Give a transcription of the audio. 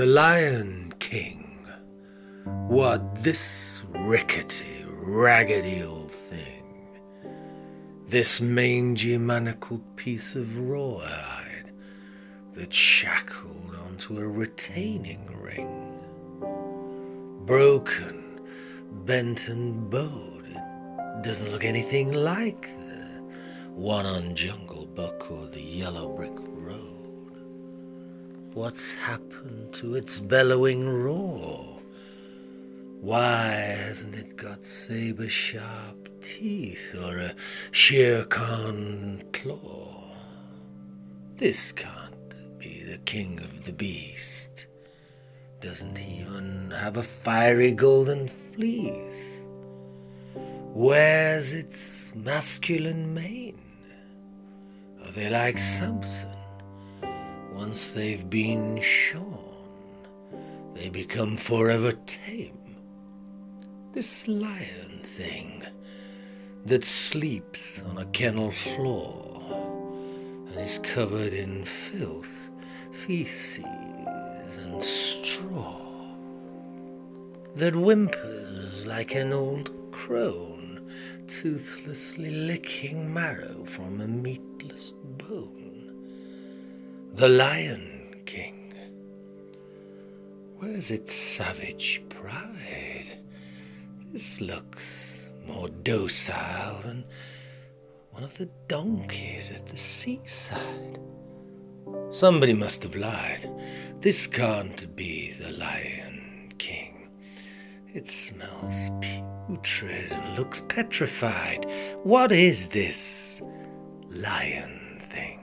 The Lion King. What, this rickety, raggedy old thing. This mangy, manacled piece of rawhide that's shackled onto a retaining ring. Broken, bent and bowed, it doesn't look anything like one on Jungle Book or the Yellow Brick Road. What's happened to its bellowing roar? Why hasn't it got saber sharp teeth or a Shere Khan claw? This can't be the king of the beast. Doesn't he even have a fiery golden fleece? Where's its masculine mane? Are they like Samson? Once they've been shorn, they become forever tame. This lion thing that sleeps on a kennel floor and is covered in filth, feces, and straw, that whimpers like an old crone, toothlessly licking marrow from a meatless bone the Lion King. Where's its savage pride? This looks more docile than one of the donkeys at the seaside. Somebody must have lied. This can't be the Lion King. It smells putrid and looks petrified. What is this lion thing?